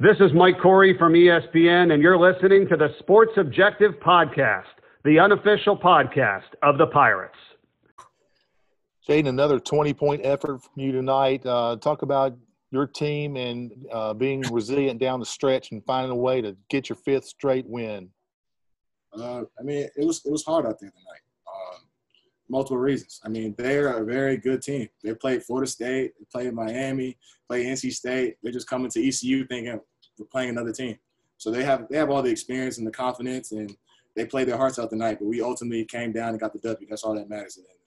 This is Mike Corey from ESPN, and you're listening to the Sports Objective Podcast, the unofficial podcast of the Pirates. Jayden, another 20 point effort from you tonight. Uh, talk about your team and uh, being resilient down the stretch and finding a way to get your fifth straight win. Uh, I mean, it was it was hard out there tonight. Multiple reasons. I mean, they're a very good team. They played Florida State, they played Miami, played NC State. They're just coming to ECU thinking we're playing another team. So they have they have all the experience and the confidence, and they played their hearts out tonight. But we ultimately came down and got the W. That's all that matters at the end of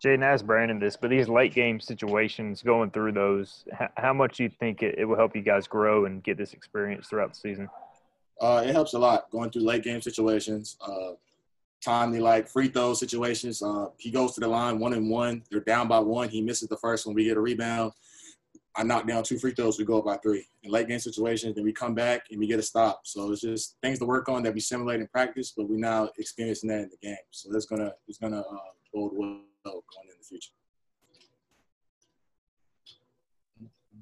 the day. Jayden asked Brandon this, but these late game situations, going through those, how much do you think it, it will help you guys grow and get this experience throughout the season? Uh, it helps a lot going through late game situations. Uh, timely like free throw situations. Uh, he goes to the line one and one. They're down by one. He misses the first one. We get a rebound. I knock down two free throws. We go up by three. In late game situations, then we come back and we get a stop. So it's just things to work on that we simulate in practice, but we're now experiencing that in the game. So that's gonna it's gonna uh, bode well going in the future.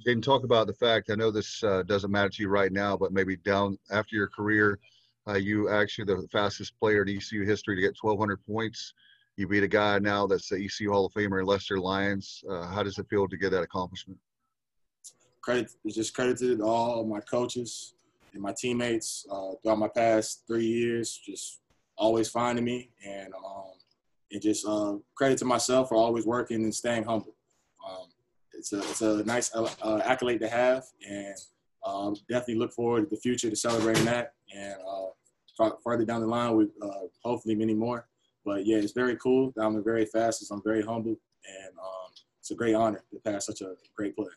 Jayden, talk about the fact. I know this uh, doesn't matter to you right now, but maybe down after your career, uh, you actually the fastest player in ECU history to get 1,200 points. You beat a guy now that's the ECU Hall of Famer, Lester Lyons. Uh, how does it feel to get that accomplishment? Credit is just credited all my coaches and my teammates uh, throughout my past three years. Just always finding me, and um, and just uh, credit to myself for always working and staying humble. Um, it's a it's a nice uh, accolade to have, and um, definitely look forward to the future to celebrating that and uh, farther down the line with uh, hopefully many more. But yeah, it's very cool. I'm very fast. I'm very humble, and um, it's a great honor to pass such a great player.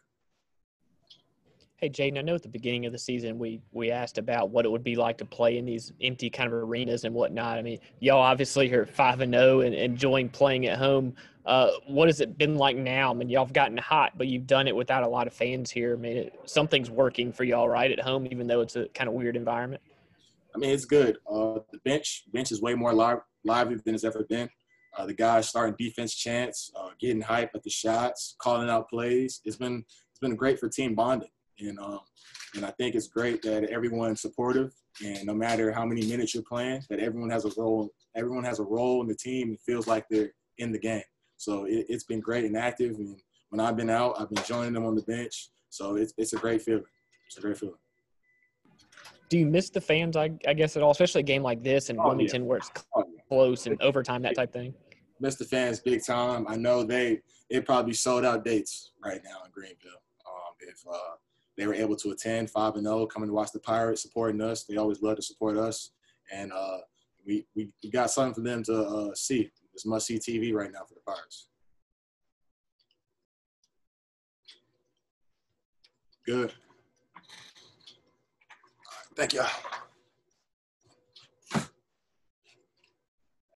Hey Jayden, I know at the beginning of the season we we asked about what it would be like to play in these empty kind of arenas and whatnot. I mean, y'all obviously are five and zero oh and enjoying playing at home. Uh, what has it been like now? I mean, y'all have gotten hot, but you've done it without a lot of fans here. I mean, it, something's working for y'all right at home, even though it's a kind of weird environment. I mean, it's good. Uh, the bench bench is way more live, lively than it's ever been. Uh, the guys starting defense chants, uh, getting hype at the shots, calling out plays. It's been it's been great for team bonding. And um, and I think it's great that everyone's supportive, and no matter how many minutes you're playing, that everyone has a role. Everyone has a role in the team. It feels like they're in the game. So it, has been great and active. And when I've been out, I've been joining them on the bench. So it's it's a great feeling. It's a great feeling. Do you miss the fans? I, I guess at all, especially a game like this in oh, Wilmington yeah. where it's oh, close and overtime, that type thing. Miss the fans big time. I know they it probably sold out dates right now in Greenville. Um, if uh, they were able to attend 5 and 0, coming to watch the Pirates, supporting us. They always love to support us, and uh, we, we, we got something for them to uh, see. It's must see TV right now for the Pirates. Good. Thank you.